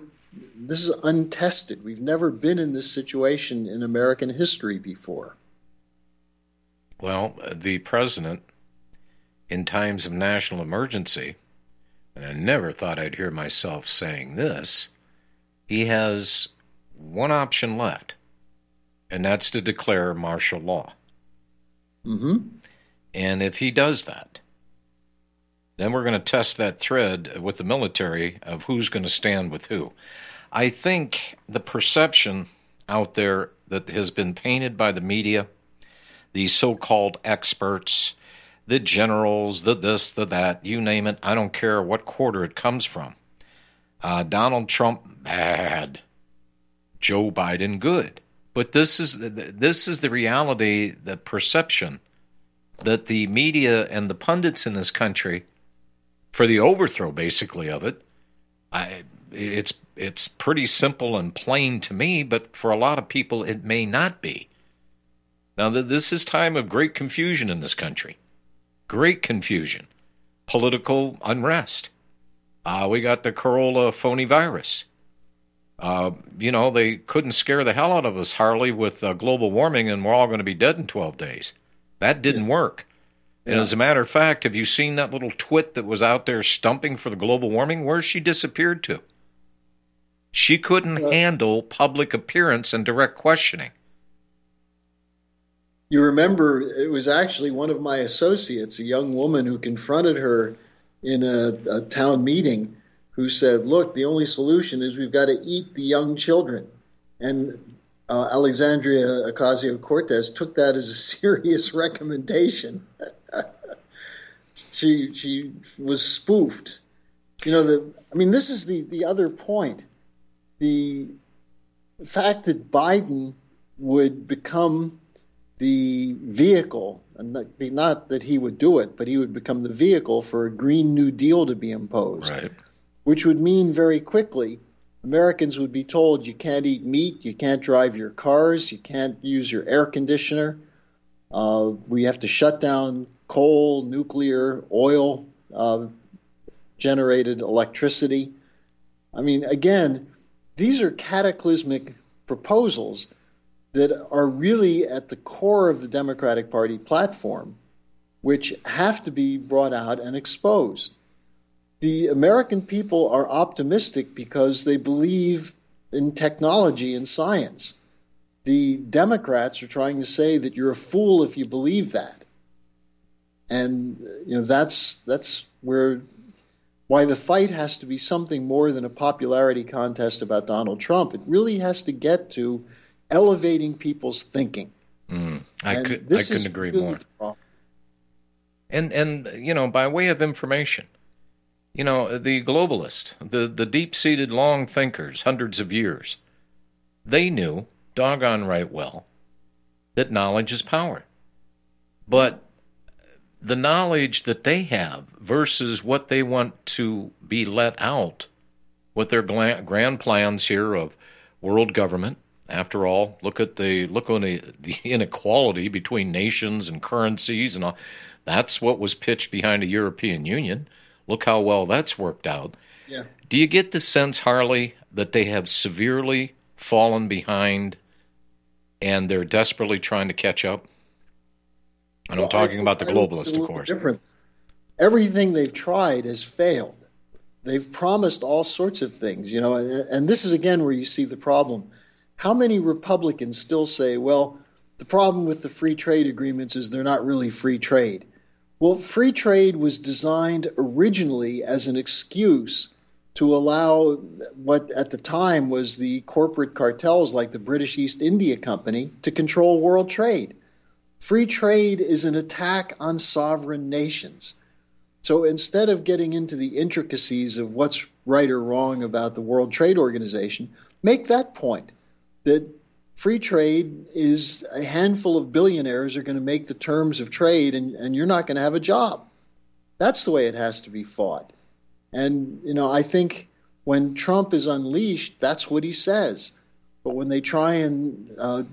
this is untested. We've never been in this situation in American history before. Well, the president, in times of national emergency, and I never thought I'd hear myself saying this, he has one option left, and that's to declare martial law. Mm-hmm. And if he does that, then we're going to test that thread with the military of who's going to stand with who. I think the perception out there that has been painted by the media, these so called experts, the generals, the this, the that, you name it. I don't care what quarter it comes from. Uh, Donald Trump, bad. Joe Biden, good. But this is this is the reality, the perception that the media and the pundits in this country, for the overthrow basically of it, I, it's it's pretty simple and plain to me. But for a lot of people, it may not be. Now, this is time of great confusion in this country great confusion, political unrest. Uh, we got the Corolla phony virus. Uh, you know, they couldn't scare the hell out of us, Harley, with uh, global warming, and we're all going to be dead in 12 days. That didn't yeah. work. Yeah. And as a matter of fact, have you seen that little twit that was out there stumping for the global warming? Where's she disappeared to? She couldn't handle public appearance and direct questioning you remember it was actually one of my associates, a young woman who confronted her in a, a town meeting, who said, "Look, the only solution is we've got to eat the young children." And uh, Alexandria Ocasio Cortez took that as a [LAUGHS] serious recommendation. [LAUGHS] she she was spoofed. You know the I mean this is the the other point. The fact that Biden would become the vehicle, and not that he would do it, but he would become the vehicle for a Green New Deal to be imposed, right. which would mean very quickly Americans would be told you can't eat meat, you can't drive your cars, you can't use your air conditioner. Uh, we have to shut down coal, nuclear, oil uh, generated electricity. I mean, again, these are cataclysmic proposals that are really at the core of the Democratic Party platform, which have to be brought out and exposed. The American people are optimistic because they believe in technology and science. The Democrats are trying to say that you're a fool if you believe that. And you know that's that's where why the fight has to be something more than a popularity contest about Donald Trump. It really has to get to elevating people's thinking. Mm, I and could I couldn't agree really more. And and you know, by way of information, you know, the globalists, the the deep-seated long thinkers, hundreds of years, they knew doggone right well that knowledge is power. But the knowledge that they have versus what they want to be let out with their grand plans here of world government. After all, look at the look on the, the [LAUGHS] inequality between nations and currencies, and all. that's what was pitched behind the European Union. Look how well that's worked out. Yeah. Do you get the sense, Harley, that they have severely fallen behind, and they're desperately trying to catch up? And I'm talking about the globalist, of course. Different. Everything they've tried has failed. They've promised all sorts of things, you know, and, and this is again where you see the problem. How many Republicans still say, well, the problem with the free trade agreements is they're not really free trade? Well, free trade was designed originally as an excuse to allow what at the time was the corporate cartels like the British East India Company to control world trade. Free trade is an attack on sovereign nations. So instead of getting into the intricacies of what's right or wrong about the World Trade Organization, make that point that free trade is a handful of billionaires are going to make the terms of trade and, and you're not going to have a job. That's the way it has to be fought. And, you know, I think when Trump is unleashed, that's what he says. But when they try and uh,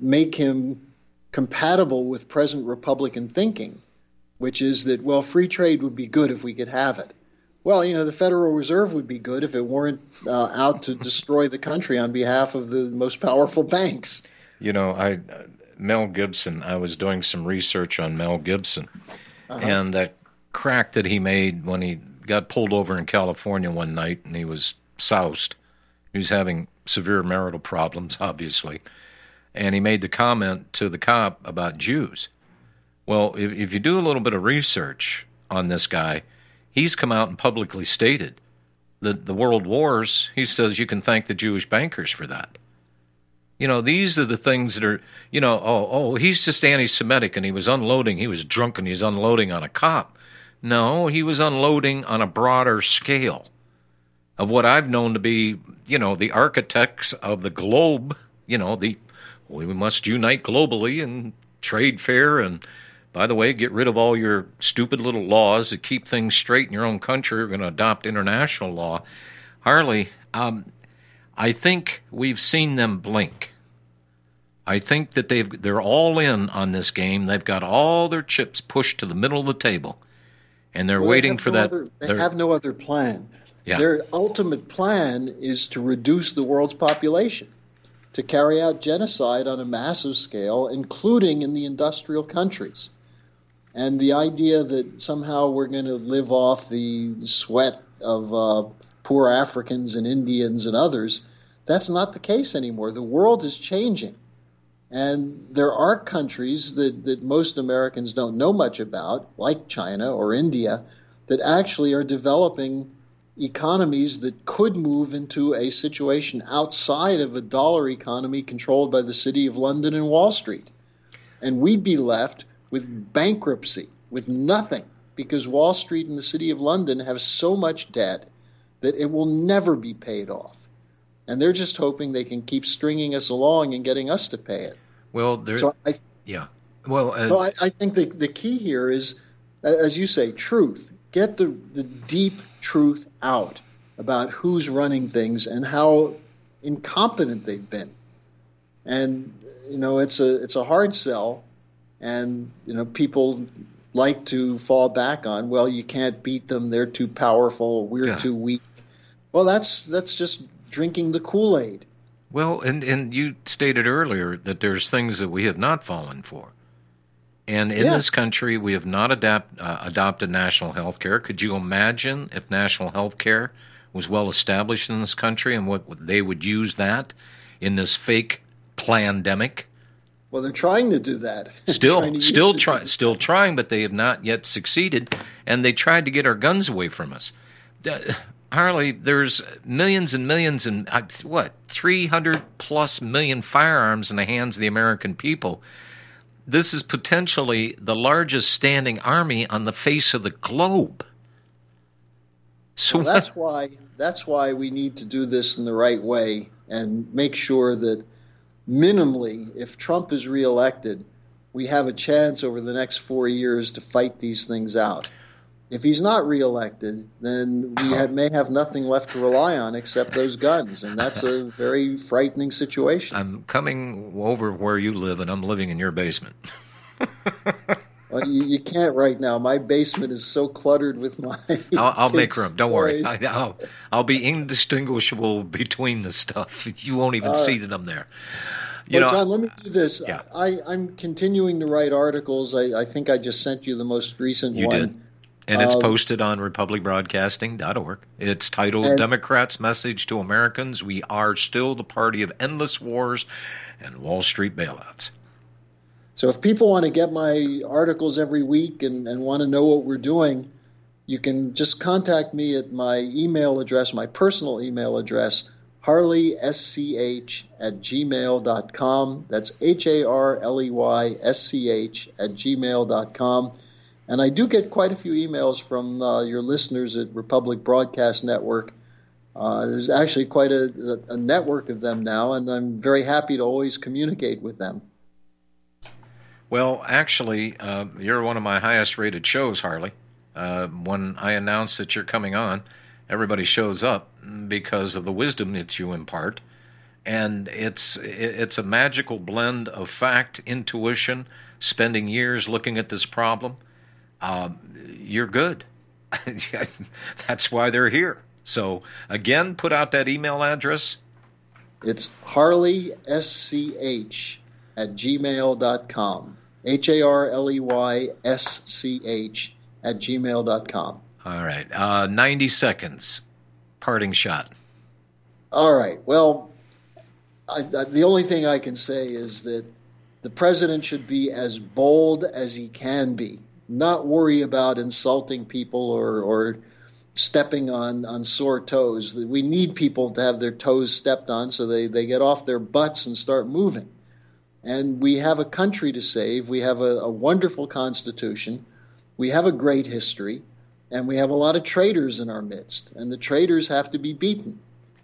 make him compatible with present Republican thinking, which is that, well, free trade would be good if we could have it. Well, you know, the Federal Reserve would be good if it weren't uh, out to destroy the country on behalf of the most powerful banks. You know, I uh, Mel Gibson. I was doing some research on Mel Gibson, uh-huh. and that crack that he made when he got pulled over in California one night and he was soused. He was having severe marital problems, [LAUGHS] obviously and he made the comment to the cop about Jews. Well, if, if you do a little bit of research on this guy, he's come out and publicly stated that the world wars, he says you can thank the Jewish bankers for that. You know, these are the things that are, you know, oh, oh, he's just anti Semitic and he was unloading, he was drunk and he's unloading on a cop. No, he was unloading on a broader scale of what I've known to be, you know, the architects of the globe, you know, the we must unite globally and trade fair and by the way, get rid of all your stupid little laws that keep things straight in your own country. We're going to adopt international law. Harley, um, I think we've seen them blink. I think that they've they're all in on this game. They've got all their chips pushed to the middle of the table, and they're well, waiting they for no that. Other, they have no other plan. Yeah. Their ultimate plan is to reduce the world's population to carry out genocide on a massive scale, including in the industrial countries. And the idea that somehow we're going to live off the sweat of uh, poor Africans and Indians and others, that's not the case anymore. The world is changing. And there are countries that, that most Americans don't know much about, like China or India, that actually are developing economies that could move into a situation outside of a dollar economy controlled by the City of London and Wall Street. And we'd be left with bankruptcy, with nothing, because Wall Street and the City of London have so much debt that it will never be paid off. And they're just hoping they can keep stringing us along and getting us to pay it. Well, there, so I, yeah. Well, uh, so I, I think the, the key here is, as you say, truth. Get the, the deep truth out about who's running things and how incompetent they've been. And you know, it's a it's a hard sell, and you know, people like to fall back on. Well, you can't beat them; they're too powerful. We're yeah. too weak. Well, that's that's just drinking the Kool Aid. Well, and and you stated earlier that there's things that we have not fallen for. And in this country, we have not adapt, uh, adopted national health care. Could you imagine if national health care was well established in this country and what they would use that in this fake pandemic? Well, they're trying to do that. [LAUGHS] Still, still trying, still trying, but they have not yet succeeded. And they tried to get our guns away from us. Uh, Harley, there's millions and millions and uh, what, 300 plus million firearms in the hands of the American people this is potentially the largest standing army on the face of the globe. So well, that's [LAUGHS] why that's why we need to do this in the right way and make sure that minimally, if Trump is reelected, we have a chance over the next four years to fight these things out. If he's not reelected, then we have, may have nothing left to rely on except those guns, and that's a very frightening situation. I'm coming over where you live, and I'm living in your basement. [LAUGHS] Well, you, you can't right now. My basement is so cluttered with my. [LAUGHS] I'll, I'll make room. Don't worry. I, will [LAUGHS] I'll be indistinguishable between the stuff. You won't even see that I'm there. You well, know, John, let me do this. Yeah. I, I'm continuing to write articles. I, I think I just sent you the most recent You one. did. and it's um, posted on republicbroadcasting.org. It's titled And- Democrats' Message to Americans We Are Still the Party of Endless Wars and Wall Street Bailouts. So if people want to get my articles every week and, and want to know what we're doing, you can just contact me at my email address, my personal email address, harleysch at gmail.com. That's H A R L E Y S C H at gmail.com. And I do get quite a few emails from uh, your listeners at Republic Broadcast Network. Uh, there's actually quite a, a network of them now, and I'm very happy to always communicate with them. Well, actually, uh, you're one of my highest rated shows, Harley. Uh, when I announce that you're coming on, everybody shows up because of the wisdom that you impart. And it's it's a magical blend of fact, intuition, spending years looking at this problem. Uh, you're good. [LAUGHS] That's why they're here. So again, put out that email address. It's Harley SCH at gmail.com. H A R L E Y S C H at gmail.com. All right, uh, 90 seconds. Parting shot. All right. Well, I, I, the only thing I can say is that the president should be as bold as he can be, not worry about insulting people or, or stepping on, on sore toes. We need people to have their toes stepped on so they, they get off their butts and start moving. And we have a country to save. We have a, a wonderful constitution. We have a great history. And we have a lot of traitors in our midst. And the traitors have to be beaten.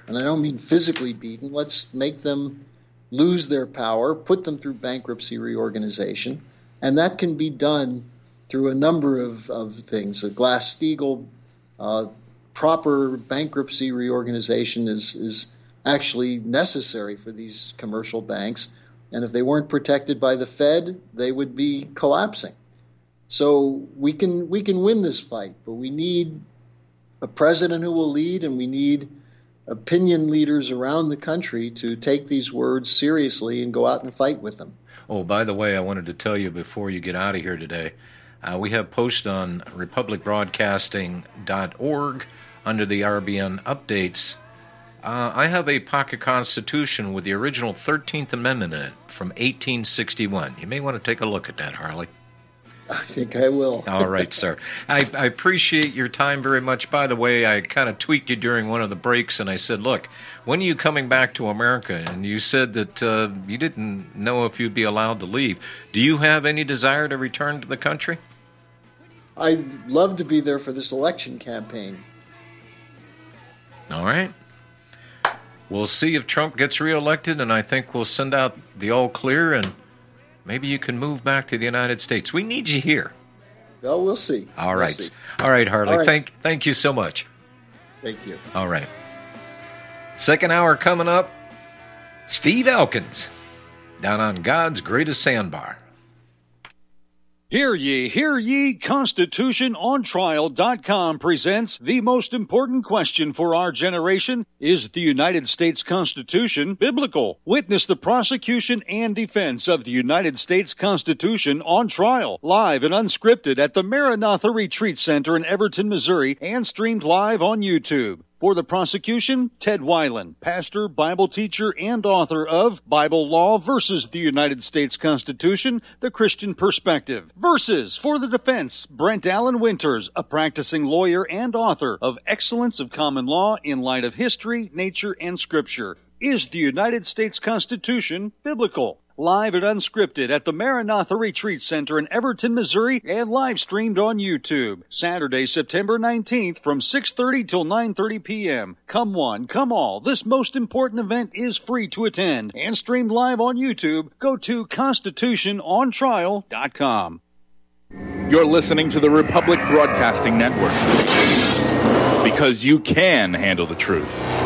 And I don't mean physically beaten. Let's make them lose their power, put them through bankruptcy reorganization. And that can be done through a number of, of things. A Glass Steagall uh, proper bankruptcy reorganization is, is actually necessary for these commercial banks. And if they weren't protected by the Fed, they would be collapsing. So we can we can win this fight, but we need a president who will lead, and we need opinion leaders around the country to take these words seriously and go out and fight with them. Oh, by the way, I wanted to tell you before you get out of here today, uh, we have posts on republicbroadcasting.org under the RBN updates. Uh, I have a pocket constitution with the original 13th Amendment in it from 1861. You may want to take a look at that, Harley. I think I will. [LAUGHS] All right, sir. I, I appreciate your time very much. By the way, I kind of tweaked you during one of the breaks, and I said, "Look, when are you coming back to America?" And you said that uh, you didn't know if you'd be allowed to leave. Do you have any desire to return to the country? I'd love to be there for this election campaign. All right. We'll see if Trump gets reelected, and I think we'll send out the all clear, and maybe you can move back to the United States. We need you here. Well, we'll see. All We'll right. see. All right, Harley. All right. Thank, thank you so much. Thank you. All right. Second hour coming up. Steve Elkins down on God's greatest sandbar. Hear ye, hear ye, ConstitutionOnTrial.com presents the most important question for our generation Is the United States Constitution biblical? Witness the prosecution and defense of the United States Constitution on trial, live and unscripted at the Maranatha Retreat Center in Everton, Missouri, and streamed live on YouTube. For the prosecution, Ted Weiland, pastor, Bible teacher, and author of Bible Law versus the United States Constitution, The Christian Perspective. Versus for the defense, Brent Allen Winters, a practicing lawyer and author of Excellence of Common Law in Light of History, Nature, and Scripture. Is the United States Constitution biblical? Live and unscripted at the Maranatha Retreat Center in Everton, Missouri, and live streamed on YouTube. Saturday, September 19th from 6:30 till 9:30 p.m. Come one, come all. This most important event is free to attend and streamed live on YouTube. Go to constitutionontrial.com. You're listening to the Republic Broadcasting Network because you can handle the truth.